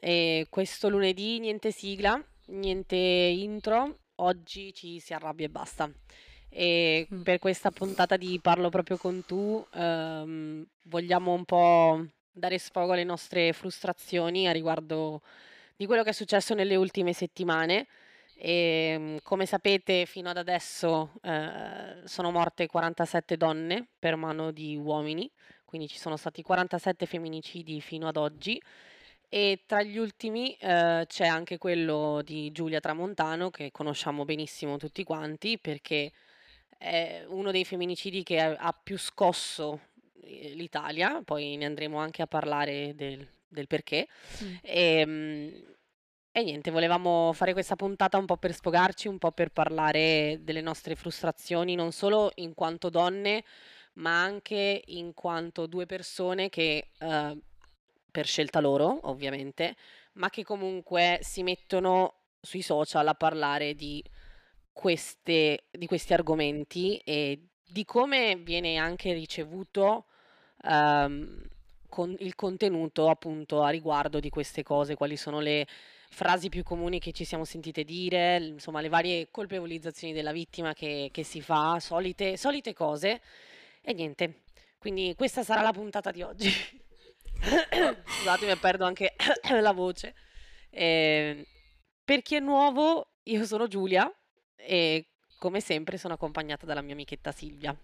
e questo lunedì niente sigla, niente intro, oggi ci si arrabbia e basta. E Mm. per questa puntata di Parlo proprio con tu, ehm, vogliamo un po' dare sfogo alle nostre frustrazioni a riguardo di quello che è successo nelle ultime settimane. E, mm, come sapete, fino ad adesso eh, sono morte 47 donne per mano di uomini, quindi ci sono stati 47 femminicidi fino ad oggi. E tra gli ultimi eh, c'è anche quello di Giulia Tramontano, che conosciamo benissimo tutti quanti, perché è uno dei femminicidi che ha, ha più scosso eh, l'Italia, poi ne andremo anche a parlare del, del perché. Mm. E, mm, e niente, volevamo fare questa puntata un po' per sfogarci, un po' per parlare delle nostre frustrazioni, non solo in quanto donne, ma anche in quanto due persone che, eh, per scelta loro, ovviamente, ma che comunque si mettono sui social a parlare di, queste, di questi argomenti e di come viene anche ricevuto ehm, con il contenuto appunto a riguardo di queste cose, quali sono le frasi più comuni che ci siamo sentite dire, insomma le varie colpevolizzazioni della vittima che, che si fa, solite, solite cose e niente. Quindi questa sarà la puntata di oggi. Scusatemi, perdo anche la voce. Eh, per chi è nuovo, io sono Giulia e come sempre sono accompagnata dalla mia amichetta Silvia.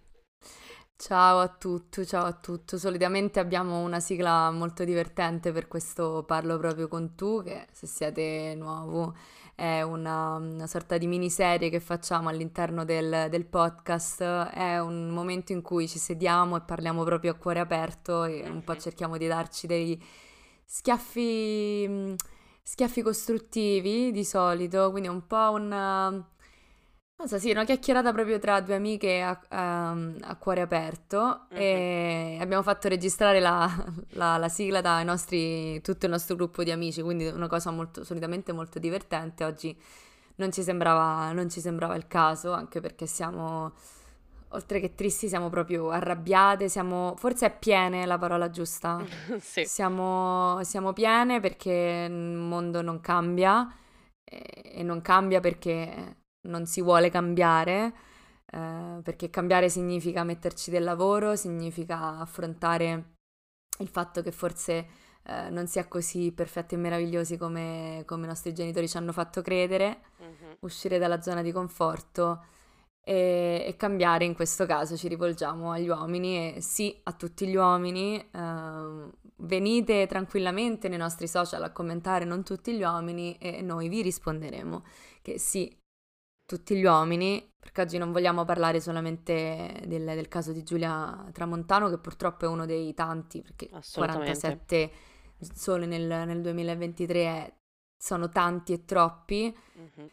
Ciao a tutti, ciao a tutti. Solitamente abbiamo una sigla molto divertente per questo Parlo proprio con tu, che se siete nuovo è una, una sorta di miniserie che facciamo all'interno del, del podcast. È un momento in cui ci sediamo e parliamo proprio a cuore aperto e un po' Mhm. cerchiamo di darci dei schiaffi, mm, schiaffi costruttivi di solito, quindi è un po' un... Non so, sì, una chiacchierata proprio tra due amiche a, a- a cuore aperto Mhm. e abbiamo fatto registrare la, la- la sigla dai nostri, tutto il nostro gruppo di amici, quindi una cosa molto, solitamente molto divertente. Oggi non ci sembrava, non ci sembrava il caso, anche perché siamo, oltre che tristi, siamo proprio arrabbiate, siamo, forse è piene la parola giusta. Sì. Siamo, siamo piene perché il mondo non cambia e, e non cambia perché non si vuole cambiare, eh, perché cambiare significa metterci del lavoro, significa affrontare il fatto che forse eh, non sia così perfetti e meravigliosi come, come i nostri genitori ci hanno fatto credere, Mhm. uscire dalla zona di conforto e, e cambiare in questo caso ci rivolgiamo agli uomini e sì a tutti gli uomini ehm, venite tranquillamente nei nostri social a commentare non tutti gli uomini e noi vi risponderemo che sì tutti gli uomini perché oggi non vogliamo parlare solamente del, del caso di Giulia Tramontano che purtroppo è uno dei tanti perché Assolutamente. 47 solo nel, nel 2023 è- sono tanti e troppi Mhm.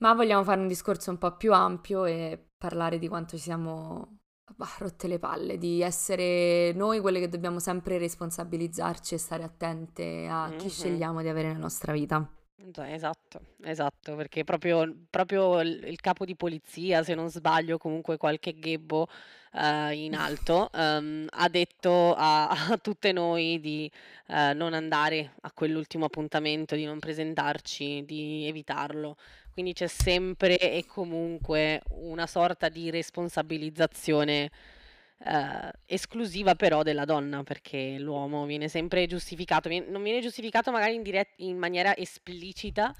ma vogliamo fare un discorso un po' più ampio e parlare di quanto ci siamo bah, rotte le palle, di essere noi quelle che dobbiamo sempre responsabilizzarci e stare attente a chi Mhm. scegliamo di avere nella nostra vita. Esatto, esatto, perché proprio, proprio il, il capo di polizia, se non sbaglio, comunque qualche ghebbo eh, in alto, ehm, ha detto a, a tutte noi di eh, non andare a quell'ultimo appuntamento, di non presentarci, di evitarlo. Quindi c'è sempre e comunque una sorta di responsabilizzazione eh, esclusiva però della donna, perché l'uomo viene sempre giustificato, vien- non viene giustificato magari in, dirett- in maniera esplicita,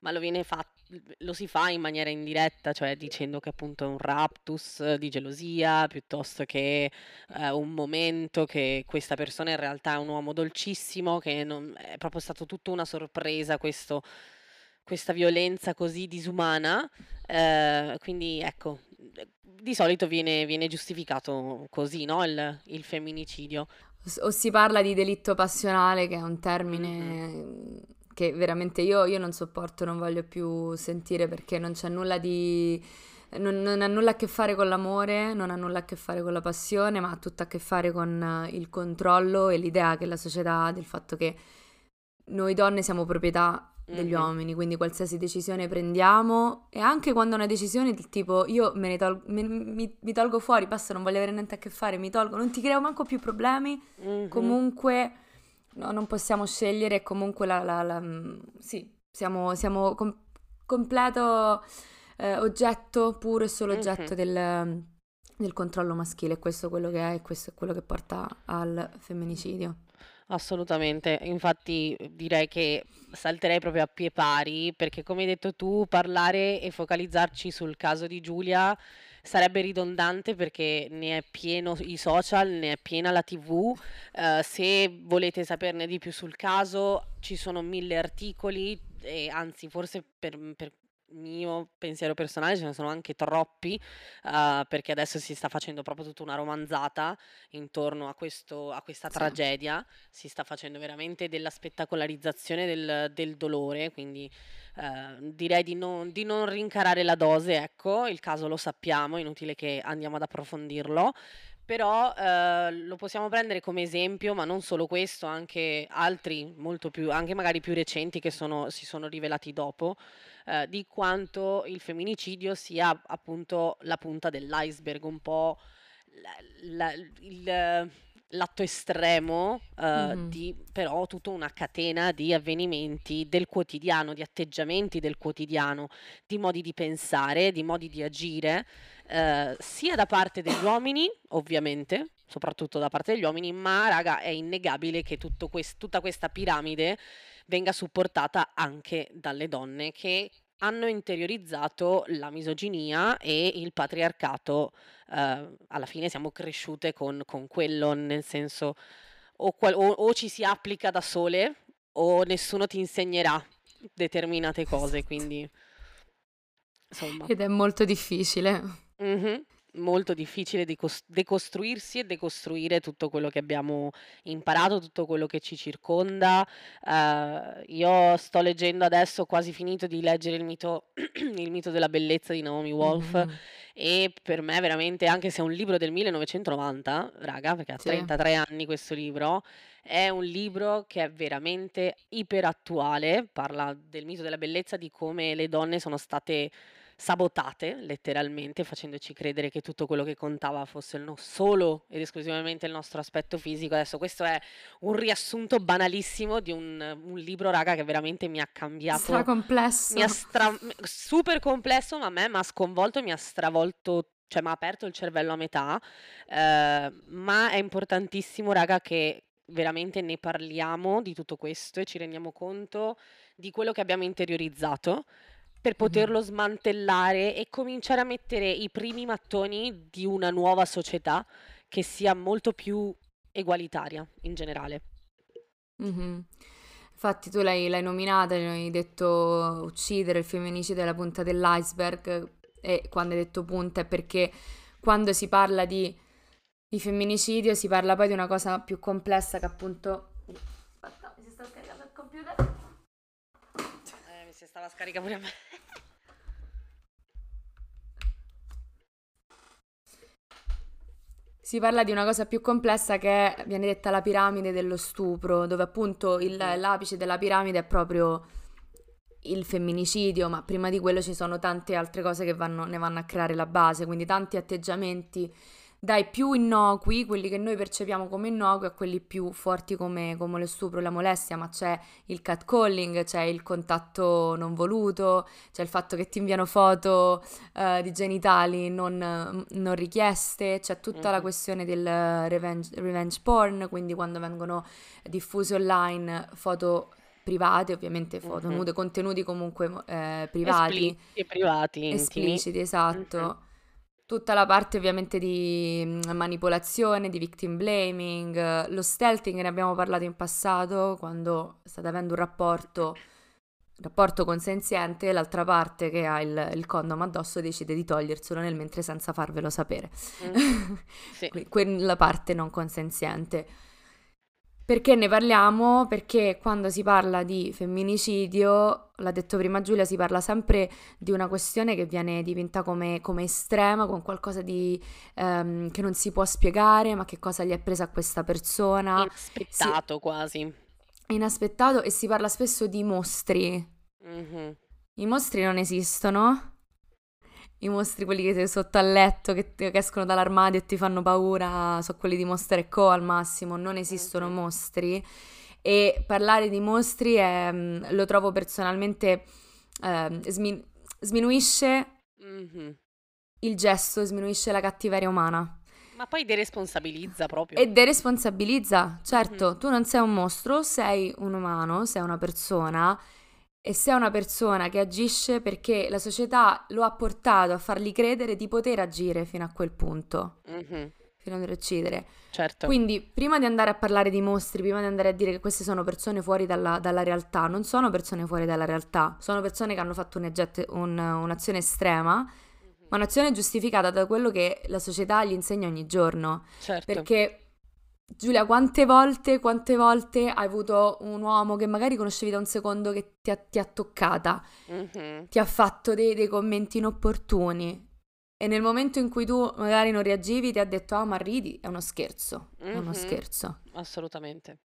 ma lo, fa- lo si fa in maniera indiretta, cioè dicendo che appunto è un raptus di gelosia, piuttosto che eh, un momento che questa persona in realtà è un uomo dolcissimo, che non- è proprio stato tutta una sorpresa questo- questa violenza così disumana. eh, quindi ecco, di solito viene, viene giustificato così, no? Il, il femminicidio. O, si parla di delitto passionale, che è un termine che veramente io, io non sopporto, non voglio più sentire perché non c'è nulla di... Non, non ha nulla a che fare con l'amore, non ha nulla a che fare con la passione, ma ha tutto a che fare con eh, il controllo e l'idea che la società ha del fatto che noi donne siamo proprietà degli Mhm. uomini, quindi qualsiasi decisione prendiamo e anche quando una decisione del tipo io me ne tol- me- mi, mi tolgo fuori, basta, non voglio avere niente a che fare, mi tolgo, non ti creo manco più problemi, Mhm. comunque no, non possiamo scegliere comunque la... la, la mm, sì, siamo, siamo com- completo eh, oggetto, puro e solo oggetto mm-hmm. del, del controllo maschile. Questo è quello che è e questo è quello che porta al femminicidio. Assolutamente, infatti direi che salterei proprio a pie pari perché come hai detto tu parlare e focalizzarci sul caso di Giulia sarebbe ridondante perché ne è pieno i social, ne è piena la TV. Uh, se volete saperne di più sul caso, ci sono mille articoli, e anzi, forse per, per mio pensiero personale ce ne sono anche troppi uh, perché adesso si sta facendo proprio tutta una romanzata intorno a, questo, a questa sì. tragedia si sta facendo veramente della spettacolarizzazione del, del dolore quindi uh, direi di non, di non, rincarare la dose ecco il caso lo sappiamo è inutile che andiamo ad approfondirlo però eh, lo possiamo prendere come esempio, ma non solo questo, anche altri molto più, anche magari più recenti che sono, si sono rivelati dopo, eh, di quanto il femminicidio sia appunto la punta dell'iceberg, un po' la, la, il, l'atto estremo uh, mm-hmm. di però tutta una catena di avvenimenti del quotidiano, di atteggiamenti del quotidiano, di modi di pensare, di modi di agire, uh, sia da parte degli uomini, ovviamente, soprattutto da parte degli uomini, ma raga, è innegabile che quest- tutta questa piramide venga supportata anche dalle donne che hanno interiorizzato la misoginia e il patriarcato. Uh, alla fine siamo cresciute con, con quello, nel senso o, qual- o, o, ci si applica da sole o nessuno ti insegnerà determinate cose, esatto. quindi insomma. Ed è molto difficile. Mm-hmm molto difficile decos- decostruirsi e decostruire tutto quello che abbiamo imparato, tutto quello che ci circonda. Uh, io sto leggendo adesso, quasi finito di leggere il mito, il mito della bellezza di Naomi Wolf mm-hmm. e per me veramente, anche se è un libro del 1990, raga, perché ha sì. 33 anni questo libro, è un libro che è veramente iperattuale, parla del mito della bellezza, di come le donne sono state sabotate letteralmente, facendoci credere che tutto quello che contava fosse no- solo ed esclusivamente il nostro aspetto fisico. Adesso questo è un riassunto banalissimo di un, un libro, raga, che veramente mi ha cambiato. Stra complesso. Mi ha stra- super complesso, ma a me mi ha sconvolto e mi ha stravolto cioè mi ha aperto il cervello a metà, eh, ma è importantissimo, raga, che veramente ne parliamo di tutto questo e ci rendiamo conto di quello che abbiamo interiorizzato per poterlo smantellare e cominciare a mettere i primi mattoni di una nuova società che sia molto più egualitaria in generale. Mm-hmm. Infatti tu l'hai, l'hai nominata, hai detto uccidere il femminicidio è la punta dell'iceberg e quando hai detto punta è perché quando si parla di, di femminicidio si parla poi di una cosa più complessa che appunto... Aspetta, mi si sta scaricando il computer. Eh, mi si stava scaricando pure a me. Si parla di una cosa più complessa che viene detta la piramide dello stupro, dove appunto il, l'apice della piramide è proprio il femminicidio, ma prima di quello ci sono tante altre cose che vanno, ne vanno a creare la base, quindi tanti atteggiamenti dai più innocui, quelli che noi percepiamo come innocui, a quelli più forti come, come lo stupro e la molestia, ma c'è il catcalling, c'è il contatto non voluto, c'è il fatto che ti inviano foto uh, di genitali non, non, richieste, c'è tutta mm-hmm. la questione del revenge, revenge porn, quindi quando vengono diffuse online foto private, ovviamente foto mm-hmm. nude, contenuti comunque eh, privati. Espliciti, privati, espliciti, esatto. Mm-hmm tutta la parte ovviamente di mm, manipolazione, di victim blaming, lo stealthing ne abbiamo parlato in passato quando state avendo un rapporto, rapporto consenziente, l'altra parte che ha il, il condom addosso decide di toglierselo nel mentre senza farvelo sapere. Mm. sì. Quella parte non consenziente. Perché ne parliamo? Perché quando si parla di femminicidio, l'ha detto prima Giulia, si parla sempre di una questione che viene diventa come, come estrema, con qualcosa di, um, che non si può spiegare, ma che cosa gli è presa a questa persona. Inaspettato si... quasi. Inaspettato e si parla spesso di mostri. Mm-hmm. I mostri non esistono, i mostri, quelli che sei sotto al letto, che, che, escono dall'armadio e ti fanno paura, sono quelli di Monster Co al massimo, non esistono mostri. e parlare di mostri è, lo trovo personalmente eh, smin- sminuisce mm-hmm. il gesto, sminuisce la cattiveria umana. Ma poi deresponsabilizza proprio. E deresponsabilizza, certo, mm-hmm. tu non sei un mostro, sei un umano, sei una persona e sei una persona che agisce perché la società lo ha portato a fargli credere di poter agire fino a quel punto. Mm-hmm fino ad uccidere. Certo. Quindi, prima di andare a parlare di mostri, prima di andare a dire che queste sono persone fuori dalla, dalla realtà, non sono persone fuori dalla realtà, sono persone che hanno fatto un jet, un, un'azione estrema, ma un'azione giustificata da quello che la società gli insegna ogni giorno. Certo. Perché Giulia, quante volte, quante volte hai avuto un uomo che magari conoscevi da un secondo che ti ha, ti ha toccata, mm-hmm. ti ha fatto dei, dei, commenti inopportuni e nel momento in cui tu magari non reagivi ti ha detto ah ma ridi, è uno scherzo, mm-hmm. è uno mm-hmm. scherzo. Assolutamente.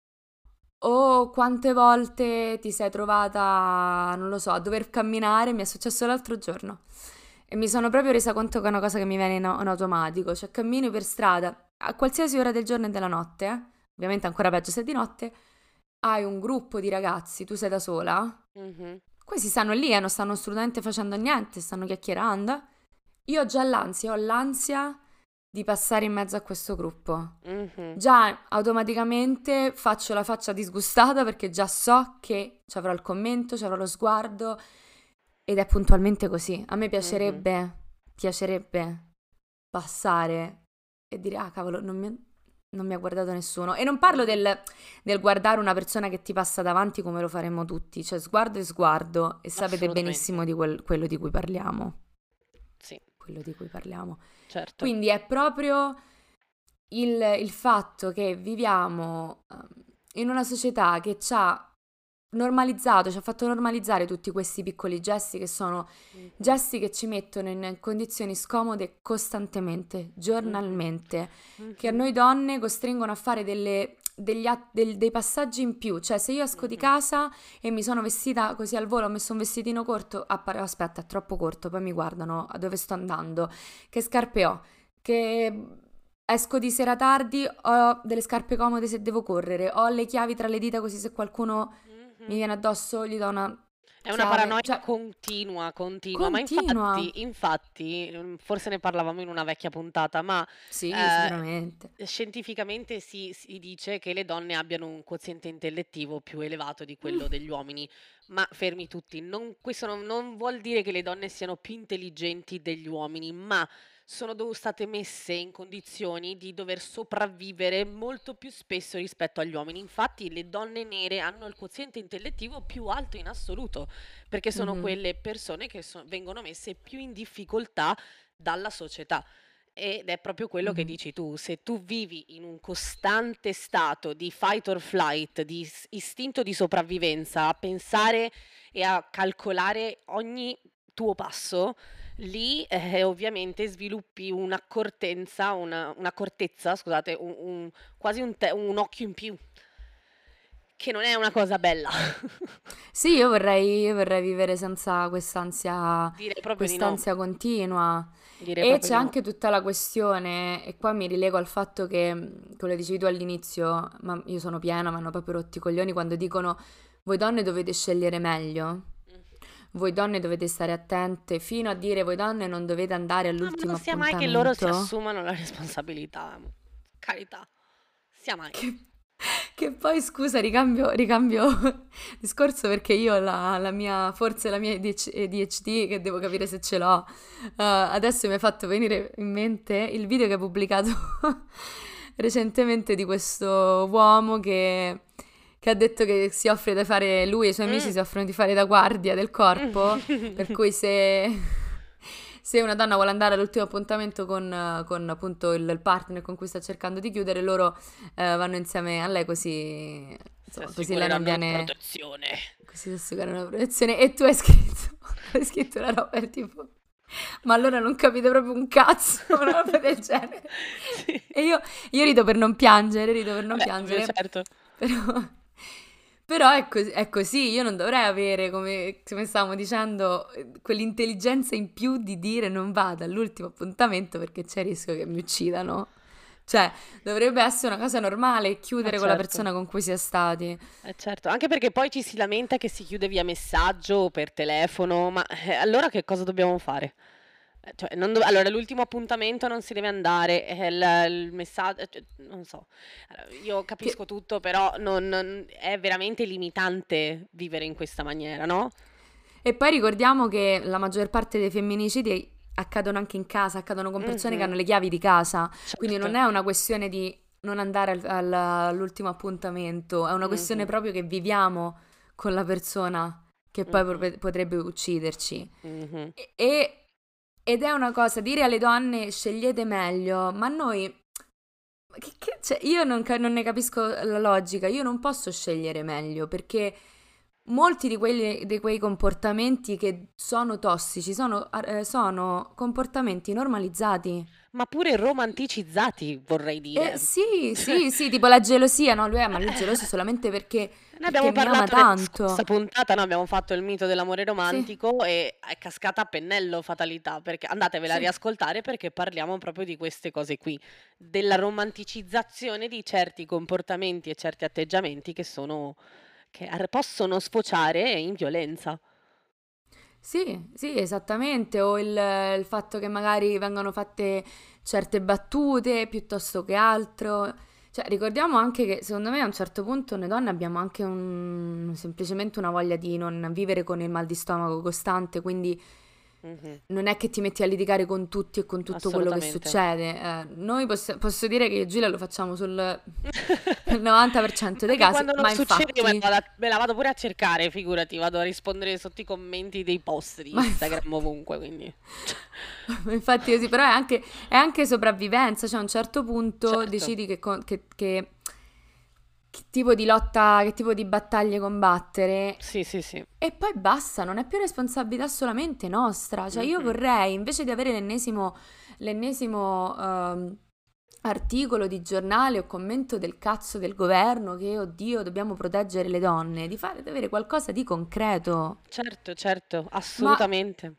O quante volte ti sei trovata, non lo so, a dover camminare, mi è successo l'altro giorno. E mi sono proprio resa conto che è una cosa che mi viene in, in automatico. Cioè, cammini per strada a qualsiasi ora del giorno e della notte, eh? ovviamente ancora peggio se è di notte, hai un gruppo di ragazzi, tu sei da sola. Mm-hmm. Questi stanno lì e eh, non stanno assolutamente facendo niente, stanno chiacchierando. Io ho già l'ansia, ho l'ansia di passare in mezzo a questo gruppo. Mm-hmm. Già automaticamente faccio la faccia disgustata perché già so che ci avrò il commento, ci avrò lo sguardo ed è puntualmente così. A me piacerebbe, mm-hmm. piacerebbe passare e dire, ah cavolo, non mi, non mi ha guardato nessuno. E non parlo del, del, guardare una persona che ti passa davanti come lo faremmo tutti, cioè sguardo e sguardo e sapete benissimo di quel, quello di cui parliamo. Sì. Quello di cui parliamo. Certo. Quindi è proprio il, il fatto che viviamo um, in una società che ha normalizzato, ci ha fatto normalizzare tutti questi piccoli gesti che sono mm-hmm. gesti che ci mettono in condizioni scomode costantemente, giornalmente, mm-hmm. che a noi donne costringono a fare delle, degli, del, dei passaggi in più. Cioè, se io esco di casa e mi sono vestita così al volo, ho messo un vestitino corto, appare, aspetta, è troppo corto, poi mi guardano a dove sto andando, che scarpe ho, che Esco di sera tardi, ho delle scarpe comode se devo correre, ho le chiavi tra le dita così se qualcuno mi viene addosso, gli do una... È una paranoia cioè, continua, continua, continua, ma infatti, infatti, mm, forse ne parlavamo in una vecchia puntata, ma sì, eh, sicuramente. scientificamente si, si, dice che le donne abbiano un quoziente intellettivo più elevato di quello mm. degli uomini, ma fermi tutti, non, questo non, non vuol dire che le donne siano più intelligenti degli uomini, ma sono do- state messe in condizioni di dover sopravvivere molto più spesso rispetto agli uomini. Infatti le donne nere hanno il quoziente intellettivo più alto in assoluto, perché sono mm-hmm. quelle persone che so- vengono messe più in difficoltà dalla società. Ed è proprio quello mm-hmm. che dici tu, se tu vivi in un costante stato di fight or flight, di istinto di sopravvivenza, a pensare e a calcolare ogni tuo passo, lì eh, ovviamente sviluppi un'accortenza, una, un'accortezza, scusate, un, un, quasi un, te- un occhio in più che non è una cosa bella. sì, io vorrei, io vorrei vivere senza quest'ansia, quest'ansia no. continua. Direi e c'è no. anche tutta la questione, e qua mi rilego al fatto che, come dicevi tu all'inizio, ma io sono piena, mi hanno proprio rotti i coglioni quando dicono voi donne dovete scegliere meglio voi donne dovete stare attente, fino a dire voi donne non dovete andare all'ultimo no, appuntamento. Non sia mai che loro si assumano la responsabilità, carità, sia mai. Che, che poi, scusa, ricambio, ricambio discorso perché io la, la mia, forse la mia ADHD, che devo capire se ce l'ho, uh, adesso mi ha fatto venire in mente il video che ha pubblicato recentemente di questo uomo che che ha detto che si offre da fare, lui e i suoi amici mm. si offrono di fare da guardia del corpo, per cui se, se, una donna vuole andare all'ultimo appuntamento con, con appunto il, il, partner con cui sta cercando di chiudere, loro eh, vanno insieme a lei così, insomma, così lei non viene... protezione. Così si assicurano la protezione. E tu hai scritto, hai scritto una roba tipo... Ma allora non capite proprio un cazzo, una roba del genere. Sì. E io, io, rido per non piangere, rido per non Beh, piangere. Certo. Però però è, cos- è, così, io non dovrei avere, come, come, stavamo dicendo, quell'intelligenza in più di dire non vado all'ultimo appuntamento perché c'è il rischio che mi uccidano. Cioè, dovrebbe essere una cosa normale chiudere Eh con la certo. persona con cui si è stati. Eh certo, anche perché poi ci si lamenta che si chiude via messaggio o per telefono, ma eh, allora che cosa dobbiamo fare? Eh, Cioè, do- allora, l'ultimo appuntamento non si deve andare, eh, il, il messaggio, cioè, non so, Allora, io Che... capisco tutto, però non- non- è veramente limitante vivere in questa maniera, no? E poi ricordiamo che la maggior parte dei femminicidi accadono anche in casa, accadono con persone che Mhm, hanno le chiavi di casa, quindi non certo. è una questione di non andare al- al- all'ultimo appuntamento, è una questione Mhm, proprio che viviamo con la persona che poi mhm, potrebbe ucciderci. mhm. E, e- ed è una cosa, dire alle donne scegliete meglio, ma noi, che- che- cioè, io non, non ne capisco la logica, io non posso scegliere meglio perché molti di, quelli- di quei comportamenti che sono tossici sono, eh, sono comportamenti normalizzati. Ma pure romanticizzati, vorrei Eh, dire. sì, sì, sì, tipo la gelosia, no? Lui è, ma lui è geloso solamente perché, Ne perché abbiamo mi ama tanto. scorsa puntata, no? Abbiamo fatto il mito dell'amore Sì, romantico e è cascata a pennello fatalità, perché andatevela a sì. riascoltare perché parliamo proprio di queste cose qui, della romanticizzazione di certi comportamenti e certi atteggiamenti che sono, che possono sfociare in violenza. Sì, sì, esattamente. O il, il fatto che magari vengano fatte certe battute piuttosto che altro. Cioè, ricordiamo anche che secondo me a un certo punto noi donne abbiamo anche un, semplicemente una voglia di non vivere con il mal di stomaco costante, quindi Mhm, non è che ti metti a litigare con tutti e con tutto quello che succede. Eh, noi posso, posso dire che io e Giulia lo facciamo sul nel 90% dei casi, quando non ma succede io me la, infatti, me la vado pure a cercare, figurati, vado a rispondere sotto i commenti dei post di Instagram ovunque, quindi Infatti così, però è anche, è anche sopravvivenza, cioè a un certo punto certo. decidi che, che- che- che tipo di lotta, che tipo di battaglie combattere Sì, sì, sì. e poi basta, non è più responsabilità solamente nostra, cioè io Mhm. vorrei invece di avere l'ennesimo, l'ennesimo ehm, articolo di giornale o commento del cazzo del governo che oddio dobbiamo proteggere le donne, di fare, di avere qualcosa di concreto. Certo, certo, Ma assolutamente.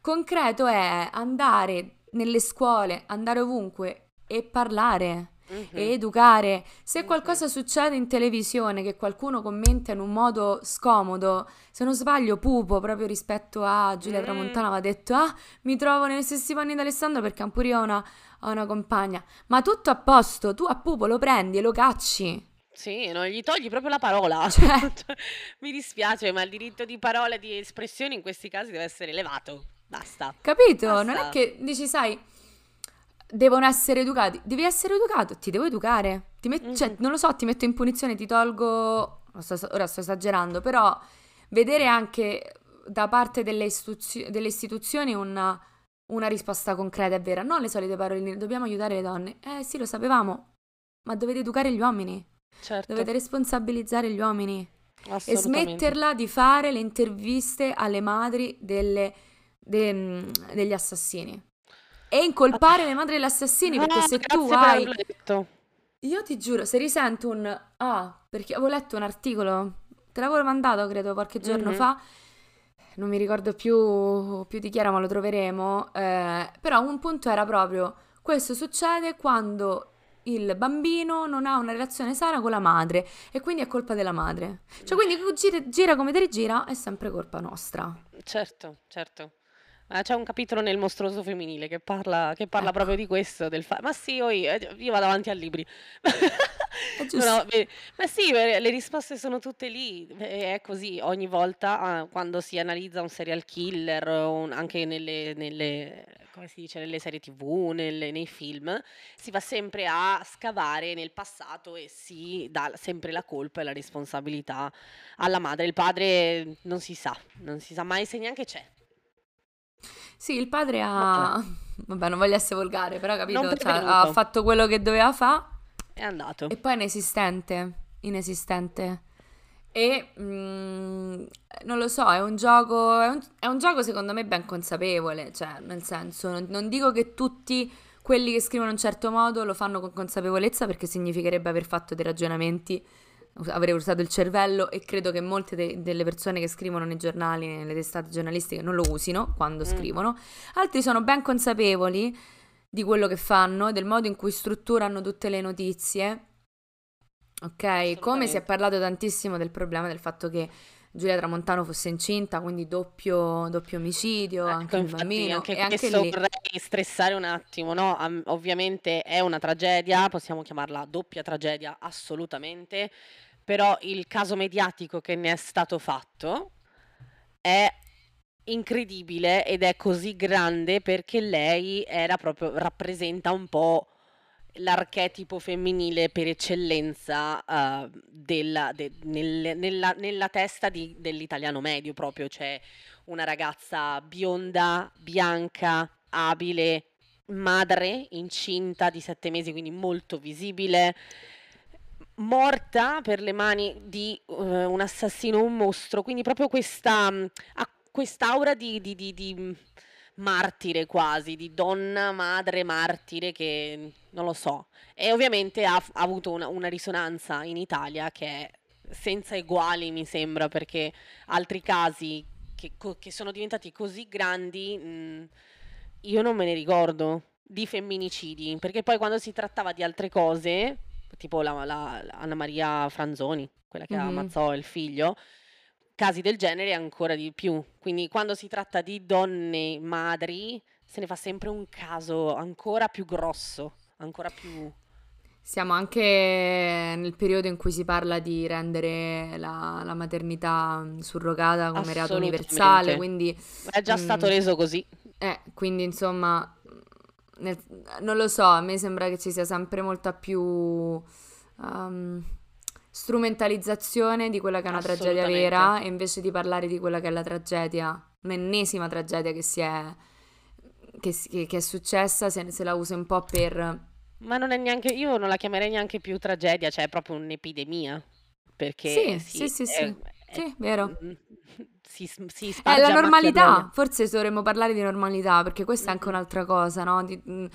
concreto è andare nelle scuole, andare ovunque e parlare e Mhm, educare. Se mhm. qualcosa succede in televisione che qualcuno commenta in un modo scomodo, se non sbaglio, Pupo, proprio rispetto a Giulia Mm, Tramontana, aveva detto: Ah, mi trovo nei stessi panni di Alessandro perché io ho una, ho una compagna. Ma tutto a posto, tu a Pupo lo prendi e lo cacci. Sì, non gli togli proprio la parola. Cioè, Mi dispiace, ma il diritto di parola e di espressione in questi casi deve essere elevato. Basta, capito? Non è basta. che dici, sai. Devono essere educati. Devi essere educato, ti devo educare. Ti met- cioè, Mhm, non lo so, ti metto in punizione, ti tolgo. sto- ora sto esagerando, però vedere anche da parte delle, istituzio- delle istituzioni una, una risposta concreta e vera, non le solite paroline. Dobbiamo aiutare le donne. Eh sì, lo sapevamo, ma dovete educare gli uomini, Certo, dovete responsabilizzare gli uomini e smetterla di fare le interviste alle madri delle- de- degli assassini e incolpare le madri degli assassini perché Ah, se tu hai io ti giuro se risento un ah perché avevo letto un articolo te l'avevo mandato credo qualche giorno Mhm, fa. Non mi ricordo più, più di chi era ma lo troveremo. Eh, però un punto era proprio questo succede quando il bambino non ha una relazione sana con la madre e quindi è colpa della madre. Cioè quindi gira, gira come te rigira è sempre colpa nostra. Certo, certo. Eh, c'è un capitolo nel Mostruoso Femminile che parla, che parla ecco proprio di questo, del fa- Ma sì, io, io vado avanti a libri. No, beh, ma sì, eh, le risposte sono tutte lì, eh, è così ogni volta eh, quando si analizza un serial killer, un- anche nelle, nelle, come si dice, nelle serie TV, nelle- nei film, si va sempre a scavare nel passato e si dà sempre la colpa e la responsabilità alla madre. Il padre non si sa, non si sa mai se neanche c'è. Sì, il padre ha... Vabbè, non voglio essere volgare, però capito, cioè, ha fatto quello che doveva fare è andato. e poi è inesistente, inesistente. E mm, non lo so, è un gioco, è un, è un gioco secondo me ben consapevole, cioè nel senso, non, non dico che tutti quelli che scrivono in un certo modo lo fanno con consapevolezza perché significherebbe aver fatto dei ragionamenti, aver usato il cervello e credo che molte de- delle persone che scrivono nei giornali, nelle testate giornalistiche non lo usino quando Mm, scrivono, altri sono ben consapevoli di quello che fanno, del modo in cui strutturano tutte le notizie. Ok, come si è parlato tantissimo del problema del fatto che Giulia Tramontano fosse incinta, quindi doppio, doppio omicidio, ecco, anche il bambino. Anche e anche lì... vorrei stressare un attimo, no? Ovviamente è una tragedia, possiamo chiamarla doppia tragedia, assolutamente, però il caso mediatico che ne è stato fatto è incredibile ed è così grande perché lei era proprio, rappresenta un po' l'archetipo femminile per eccellenza uh, della, de, nel, nella, nella, testa di, dell'italiano medio proprio, cioè una ragazza bionda, bianca, abile, madre, incinta di sette mesi, quindi molto visibile, morta per le mani di uh, un assassino, un mostro, quindi proprio questa, uh, quest'aura di, di, di, di martire quasi, di donna, madre, martire che non lo so. E ovviamente ha, ha avuto una, una, risonanza in Italia che è senza eguali, mi sembra, perché altri casi che, che sono diventati così grandi, mh, mm, io non me ne ricordo di femminicidi, perché poi quando si trattava di altre cose, tipo la, la, la Anna Maria Franzoni, quella che mm-hmm. ammazzò il figlio, casi del genere ancora di più. Quindi quando si tratta di donne madri se ne fa sempre un caso ancora più grosso, ancora più... Siamo anche nel periodo in cui si parla di rendere la, la maternità surrogata come reato universale, quindi... È già mh, mm, stato reso così. Eh, quindi insomma, nel, non lo so, a me sembra che ci sia sempre molta più... Um, strumentalizzazione di quella che è una tragedia vera e invece di parlare di quella che è la tragedia, l'ennesima tragedia che si è che, che è successa, se, se, la usa un po' per ma non è neanche io non la chiamerei neanche più tragedia, cioè è proprio un'epidemia. Perché sì, sì, sì, sì, è, sì, vero. Si, si è la normalità, forse dovremmo parlare di normalità, perché questa è anche un'altra cosa, no? Di, mh,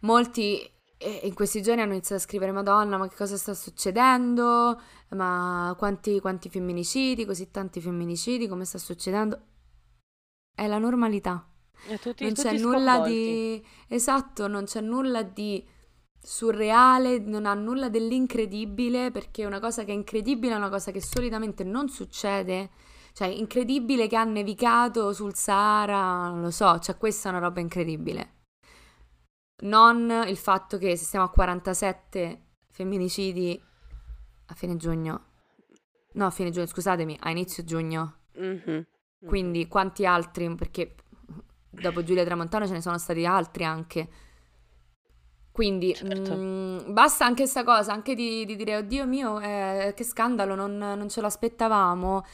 molti e in questi giorni hanno iniziato a scrivere Madonna, ma che cosa sta succedendo? Ma quanti, quanti femminicidi, così tanti femminicidi, come sta succedendo? È la normalità. Tutti, non tutti c'è nulla di... Esatto, non c'è nulla di surreale, non ha nulla dell'incredibile, perché una cosa che è incredibile è una cosa che solitamente non succede. Cioè, incredibile che ha nevicato sul Sahara, non lo so, cioè questa è una roba incredibile non il fatto che se siamo a 47 femminicidi a fine giugno, no a fine giugno, scusatemi, a inizio giugno, mm-hmm. quindi quanti altri, perché dopo Giulia Tramontano ce ne sono stati altri anche. Quindi certo. mh, mm, basta anche questa cosa, anche di, di dire, oddio mio, eh, che scandalo, non, non ce l'aspettavamo.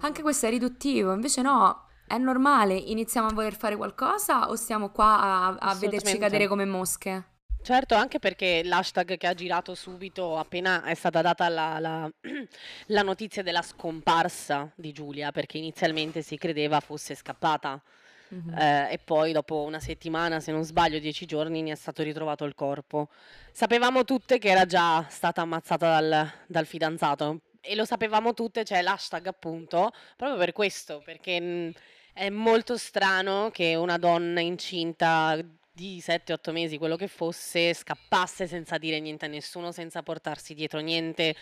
Anche questo è riduttivo, invece no, è normale, iniziamo a voler fare qualcosa o stiamo qua a, a vederci cadere come mosche? Certo, anche perché l'hashtag che ha girato subito appena è stata data la, la, la, notizia della scomparsa di Giulia, perché inizialmente si credeva fosse scappata. Mm-hmm. Eh, e poi dopo una settimana, se non sbaglio, dieci giorni, ne è stato ritrovato il corpo. Sapevamo tutte che era già stata ammazzata dal, dal fidanzato e lo sapevamo tutte, cioè l'hashtag appunto, proprio per questo, perché... Mh, è molto strano che una donna incinta di 7-8 mesi, quello che fosse, scappasse senza dire niente a nessuno, senza portarsi dietro niente.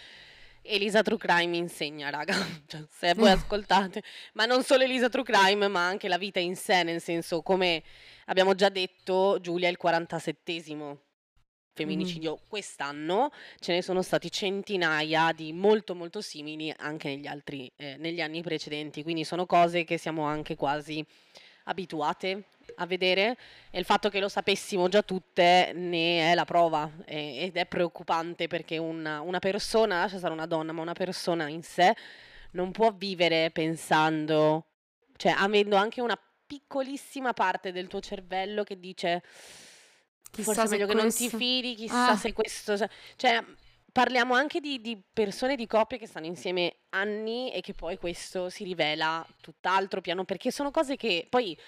Elisa True Crime insegna, raga, cioè, se voi ascoltate, ma non solo Elisa True Crime, ma anche la vita in sé, nel senso, come abbiamo già detto, Giulia è il 47esimo femminicidio mm. quest'anno, ce ne sono stati centinaia di molto molto simili anche negli altri, eh, negli anni precedenti, quindi sono cose che siamo anche quasi abituate a vedere e il fatto che lo sapessimo già tutte ne è la prova eh, ed è preoccupante perché una, una persona, lascia stare una donna, ma una persona in sé non può vivere pensando, cioè avendo anche una piccolissima parte del tuo cervello che dice Chissà Forse è meglio che non ti fidi, chissà Ah, se questo... Cioè, parliamo anche di, di persone, di coppie che stanno insieme anni e che poi questo si rivela tutt'altro piano, perché sono cose che poi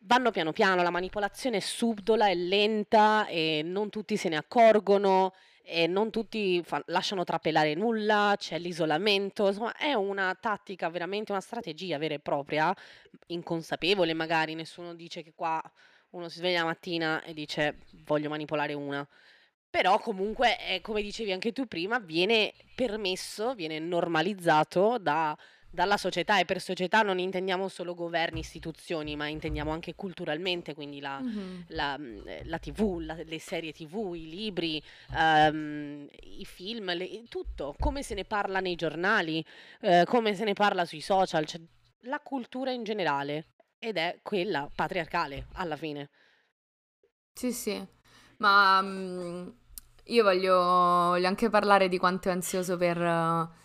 vanno piano piano, la manipolazione è subdola, è lenta e non tutti se ne accorgono e non tutti fa- lasciano trapelare nulla, c'è l'isolamento, insomma è una tattica, veramente una strategia vera e propria, inconsapevole magari, nessuno dice che qua uno si sveglia la mattina e dice voglio manipolare una. Però comunque, eh, come dicevi anche tu prima, viene permesso, viene normalizzato da dalla società e per società non intendiamo solo governi, istituzioni, ma intendiamo anche culturalmente, quindi la, mm-hmm. la, la TV, la, le serie TV, i libri, um, i film, le, tutto, come se ne parla nei giornali, uh, come se ne parla sui social, cioè la cultura in generale ed è quella patriarcale alla fine. Sì, sì, ma um, io voglio, voglio, anche parlare di quanto è ansioso per... Uh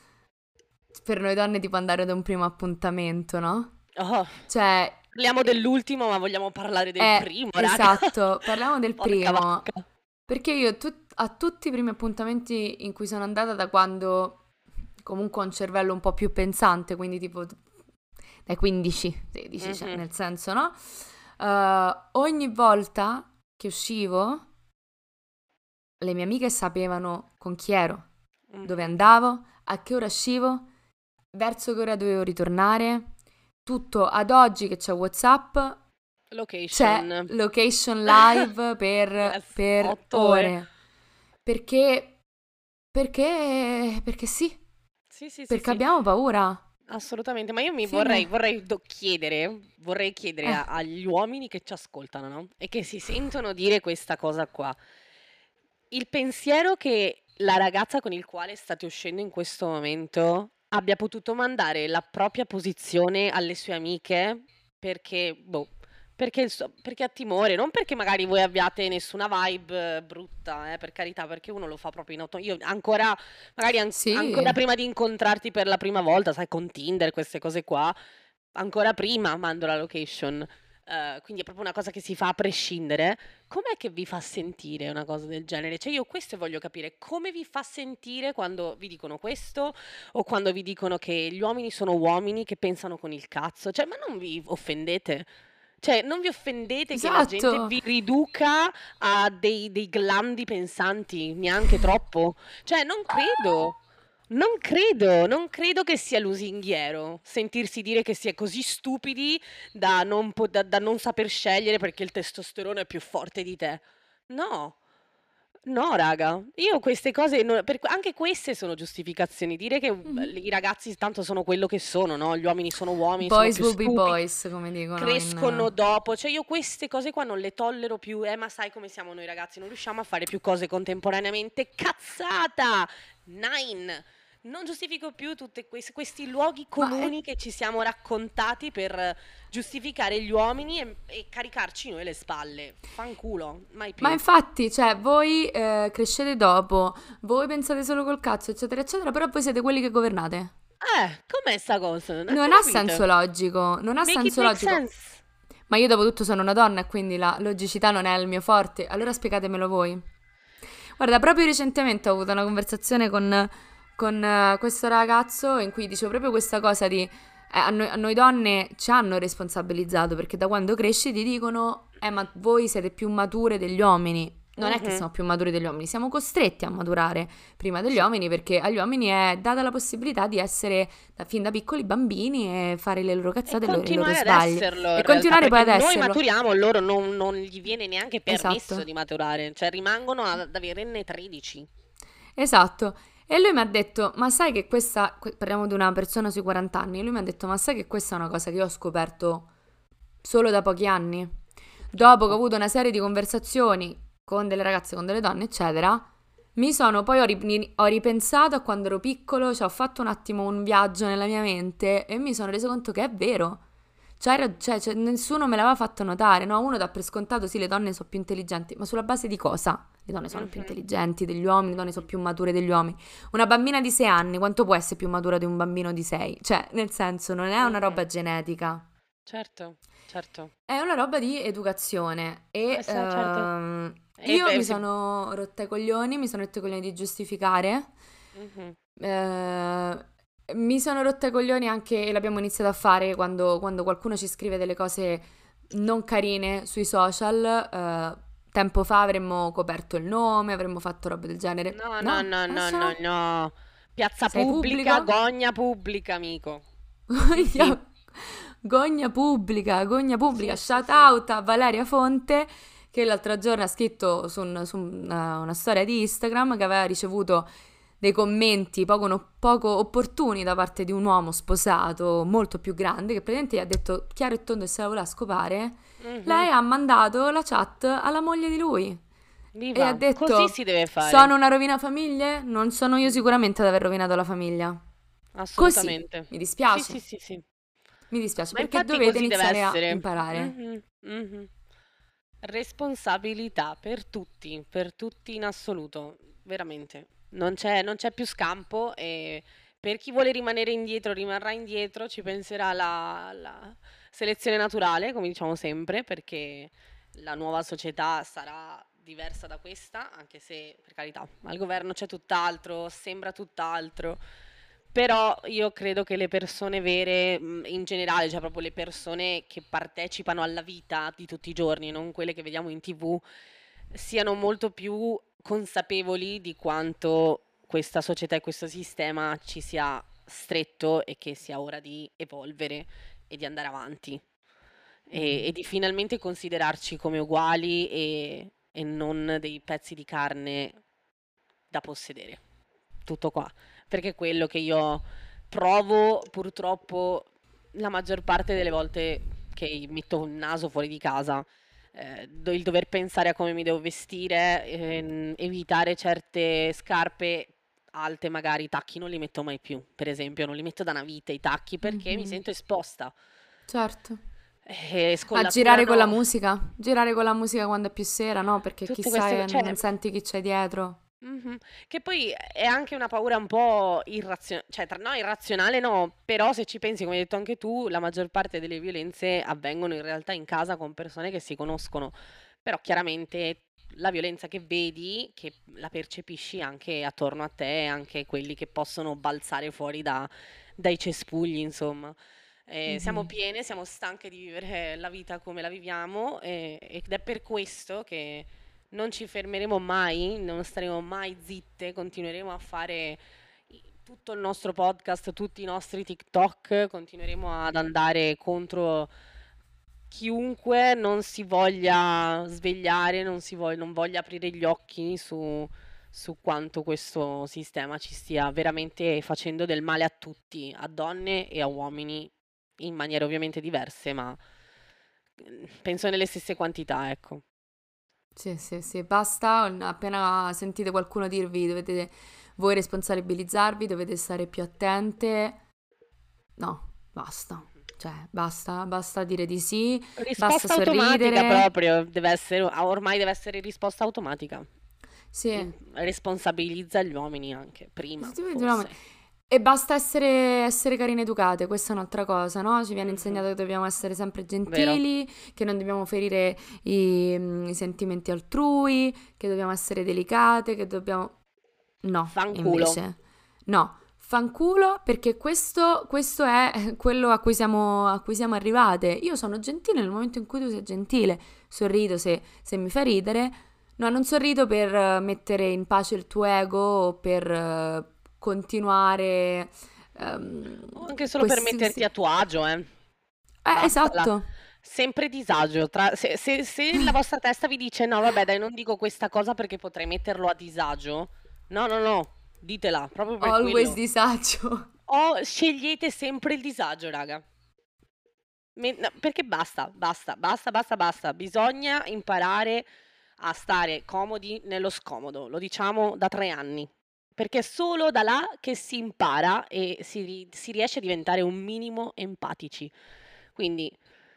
per noi donne tipo andare ad un primo appuntamento, no? Oh. Cioè... Parliamo dell'ultimo, ma vogliamo parlare del eh, primo, raga. Esatto, parliamo del primo. Vacca. Perché io tu- a tutti i primi appuntamenti in cui sono andata da quando comunque ho un cervello un po' più pensante, quindi tipo dai 15, 16, mm-hmm. cioè, nel senso, no? Uh, ogni volta che uscivo, le mie amiche sapevano con chi ero, mm. dove andavo, a che ora uscivo verso che ora dovevo ritornare, tutto ad oggi che c'è WhatsApp. Location. C'è location live per, yes, per ore. ore. Perché, perché, perché sì. Sì, sì, perché sì, abbiamo sì. paura. Assolutamente, ma io mi Fine. vorrei, vorrei chiedere, vorrei chiedere eh. agli uomini che ci ascoltano, no? E che si sentono dire questa cosa qua. Il pensiero che la ragazza con il quale state uscendo in questo momento abbia potuto mandare la propria posizione alle sue amiche perché, boh, perché, perché ha timore, non perché magari voi abbiate nessuna vibe brutta, eh, per carità, perché uno lo fa proprio in auto. Io ancora, magari an- sì. ancora prima di incontrarti per la prima volta, sai, con Tinder, queste cose qua, ancora prima mando la location. Uh, quindi è proprio una cosa che si fa a prescindere. Com'è che vi fa sentire una cosa del genere? Cioè, io questo voglio capire come vi fa sentire quando vi dicono questo o quando vi dicono che gli uomini sono uomini che pensano con il cazzo. Cioè, ma non vi offendete? Cioè, non vi offendete esatto. che la gente Esatto. vi riduca a dei, dei glandi pensanti, neanche troppo? Cioè, non credo. Non credo, non credo che sia lusinghiero sentirsi dire che si è così stupidi da non, po- da- da non saper scegliere perché il testosterone è più forte di te. No, no, raga, io queste cose, non- per- anche queste sono giustificazioni. Dire che mm, Mhm. i ragazzi tanto sono quello che sono, no? Gli uomini sono uomini, sono Boys più will be stupidi, boys, come dicono crescono in... dopo. Cioè, io queste cose qua non le tollero più. Eh, ma sai come siamo noi ragazzi? Non riusciamo a fare più cose contemporaneamente. Cazzata! Nine! Non giustifico più tutti questi luoghi comuni è... che ci siamo raccontati per giustificare gli uomini e, e, caricarci noi le spalle. Fanculo, mai più. Ma infatti, cioè, voi eh, crescete dopo, voi pensate solo col cazzo, eccetera, eccetera, però voi siete quelli che governate. Eh, com'è sta cosa? Non, non ha senso logico, non ha make senso logico. Sense. Ma io dopo tutto sono una donna e quindi la logicità non è il mio forte, allora spiegatemelo voi. Guarda, proprio recentemente ho avuto una conversazione con con uh, questo ragazzo in cui dicevo proprio questa cosa di eh, a, noi, a, noi, donne ci hanno responsabilizzato perché da quando cresci ti dicono eh ma voi siete più mature degli uomini non uh-huh. è che siamo più maturi degli uomini, siamo costretti a maturare prima degli uomini perché agli uomini è data la possibilità di essere da, fin da piccoli bambini e fare le loro cazzate e i loro sbagli. Esserlo, e continuare poi ad esserlo. Noi maturiamo, loro non, non, gli viene neanche permesso esatto. di maturare, cioè rimangono ad averne 13. Esatto. E lui mi ha detto, ma sai che questa, parliamo di una persona sui 40 anni, lui mi ha detto, ma sai che questa è una cosa che io ho scoperto solo da pochi anni? Dopo che ho avuto una serie di conversazioni con delle ragazze, con delle donne, eccetera, mi sono, poi ho, ri- ho ripensato a quando ero piccolo, cioè ho fatto un attimo un viaggio nella mia mente e mi sono reso conto che è vero. Cioè, cioè, cioè, nessuno me l'aveva fatto notare, no? Uno dà per scontato, sì, le donne sono più intelligenti, ma sulla base di cosa? Le donne sono più intelligenti degli uomini, le donne sono più mature degli uomini. Una bambina di 6 anni, quanto può essere più matura di un bambino di 6? Cioè, nel senso, non è una roba genetica. Certo, certo. È una roba di educazione. E eh, certo. uh, io beh, mi sì. sono rotta i coglioni, mi sono rotta i coglioni di giustificare. Mm-hmm. Uh, mi sono rotta i coglioni anche, e l'abbiamo iniziato a fare quando, quando, qualcuno ci scrive delle cose non carine sui social. Uh, tempo fa avremmo coperto il nome, avremmo fatto robe del genere. No, no, no, no, no, no, no. Piazza Sei pubblica, pubblico? gogna pubblica, amico. Vogliamo, gogna pubblica, gogna pubblica. Sì, Shout sì, out a Valeria Fonte che l'altro giorno ha scritto su, un- su una, una storia di Instagram che aveva ricevuto dei commenti poco, no- poco opportuni da parte di un uomo sposato molto più grande che praticamente gli ha detto chiaro e tondo che se la voleva scopare. Mhm. Lei ha mandato la chat alla moglie di lui e Viva. ha detto Così si deve fare. sono una rovina famiglie? Non sono io sicuramente ad aver rovinato la famiglia. Così, Assolutamente. mi dispiace. Sì, sì, sì, sì. Mi dispiace Ma perché dovete così iniziare a imparare. Mhm, mhm. Responsabilità per tutti, per tutti in assoluto, veramente. Non c'è, non c'è più scampo e per chi vuole rimanere indietro rimarrà indietro, ci penserà la, la selezione naturale, come diciamo sempre, perché la nuova società sarà diversa da questa, anche se, per carità, al governo c'è tutt'altro, sembra tutt'altro. Però io credo che le persone vere, in generale, cioè proprio le persone che partecipano alla vita di tutti i giorni, non quelle che vediamo in TV, siano molto più consapevoli di quanto questa società e questo sistema ci sia stretto e che sia ora di evolvere e di andare avanti e, e di finalmente considerarci come uguali e, e non dei pezzi di carne da possedere. Tutto qua. Perché è quello che io provo purtroppo la maggior parte delle volte che metto il naso fuori di casa. Eh, il dover pensare a come mi devo vestire, ehm, evitare certe scarpe alte, magari i tacchi non li metto mai più, per esempio, non li metto da una vita i tacchi perché mi Mhm. sento esposta. Certo. E A girare con la musica, girare con la musica quando è più sera, no? Perché Tutte chissà queste, che cioè, non senti chi c'è dietro. Mhm. Che poi è anche una paura un po' irrazionale, cioè tra, no, irrazionale no, però se ci pensi, come hai detto anche tu, la maggior parte delle violenze avvengono in realtà in casa con persone che si conoscono, però chiaramente la violenza che vedi, che la percepisci anche attorno a te, anche quelli che possono balzare fuori da- dai cespugli, insomma. Eh, siamo Mhm. piene, siamo stanche di vivere la vita come la viviamo e- ed è per questo che non ci fermeremo mai, non staremo mai zitte, continueremo a fare tutto il nostro podcast, tutti i nostri TikTok, continueremo ad andare contro chiunque non si voglia svegliare, non si vog- non voglia aprire gli occhi su, su quanto questo sistema ci stia veramente facendo del male a tutti, a donne e a uomini, in maniere ovviamente diverse, ma eh, penso nelle stesse quantità, ecco. Sì, sì, sì, basta. Appena sentite qualcuno dirvi dovete voi responsabilizzarvi, dovete stare più attente. No, basta. Cioè, basta, basta dire di sì, basta Risposta automatica sorridere. proprio, deve essere, ormai deve essere risposta automatica. Sì, Responsabilizza gli uomini anche, prima forse. E basta essere, essere carine educate, questa è un'altra cosa, no? Ci viene insegnato che dobbiamo essere sempre Vero. gentili, che non dobbiamo ferire i, mm, i sentimenti altrui, che dobbiamo essere delicate, che dobbiamo... No, Fanculo. invece. No, fanculo perché questo, questo è quello a cui siamo, a cui siamo arrivate. Io sono gentile nel momento in cui tu sei gentile, sorrido se, se mi fa ridere. No, non sorrido per mettere in pace il tuo ego o per continuare O anche solo per questi, metterti questi... a tuo agio, eh. Eh, esatto. sempre disagio. Tra- se, se- se la vostra testa vi dice no, vabbè, dai, non dico questa cosa perché potrei metterlo a disagio. No, no, no, ditela, proprio per Always quello. disagio. O scegliete sempre il disagio, raga. Me- no, perché basta, basta, basta, basta, basta. Bisogna imparare a stare comodi nello scomodo. Lo diciamo da tre anni. Perché è solo da là che si impara e si, si riesce a diventare un minimo empatici. Quindi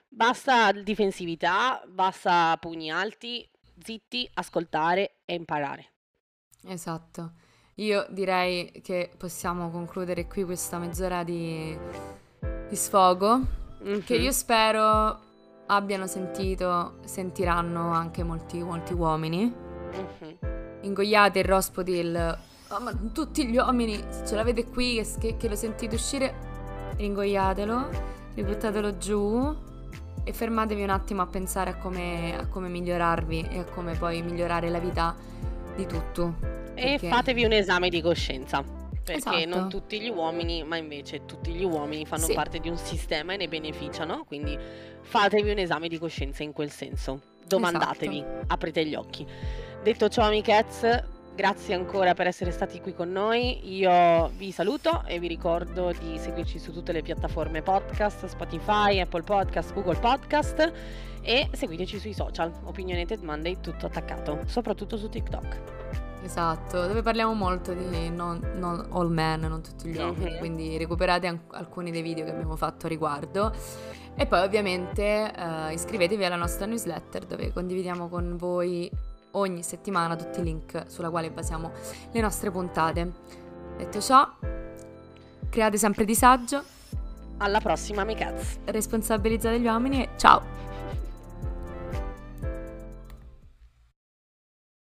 basta difensività, basta pugni alti, zitti, ascoltare e imparare. Esatto. Io direi che possiamo concludere qui questa mezz'ora di, di sfogo, che Mhm. io spero abbiano sentito, sentiranno anche molti, molti uomini. Mhm. Ingoiate il rospo del... "Oh, ma tutti gli uomini, se ce l'avete qui, che, che- lo sentite uscire, ringoiatelo, ributtatelo giù e fermatevi un attimo a pensare a come, a come migliorarvi e a come poi migliorare la vita di tutto. E Perché... fatevi un esame di coscienza. perché Esatto. non tutti gli uomini, ma invece tutti gli uomini fanno Sì. parte di un sistema e ne beneficiano, quindi fatevi un esame di coscienza in quel senso. Domandatevi, Esatto. aprite gli occhi. Detto ciò, amichezze, grazie ancora per essere stati qui con noi. Io vi saluto e vi ricordo di seguirci su tutte le piattaforme podcast, Spotify, Apple Podcast, Google Podcast e seguiteci sui social. Opinionated Monday tutto attaccato, soprattutto su TikTok. Esatto, dove parliamo molto di non, non all men, non tutti gli uomini, Mhm. quindi recuperate an- alcuni dei video che abbiamo fatto a riguardo. E poi ovviamente eh, iscrivetevi alla nostra newsletter dove condividiamo con voi ogni settimana tutti i link sulla quale basiamo le nostre puntate. Detto ciò, create sempre disagio, Alla prossima, amichezze. responsabilizzate gli uomini e ciao!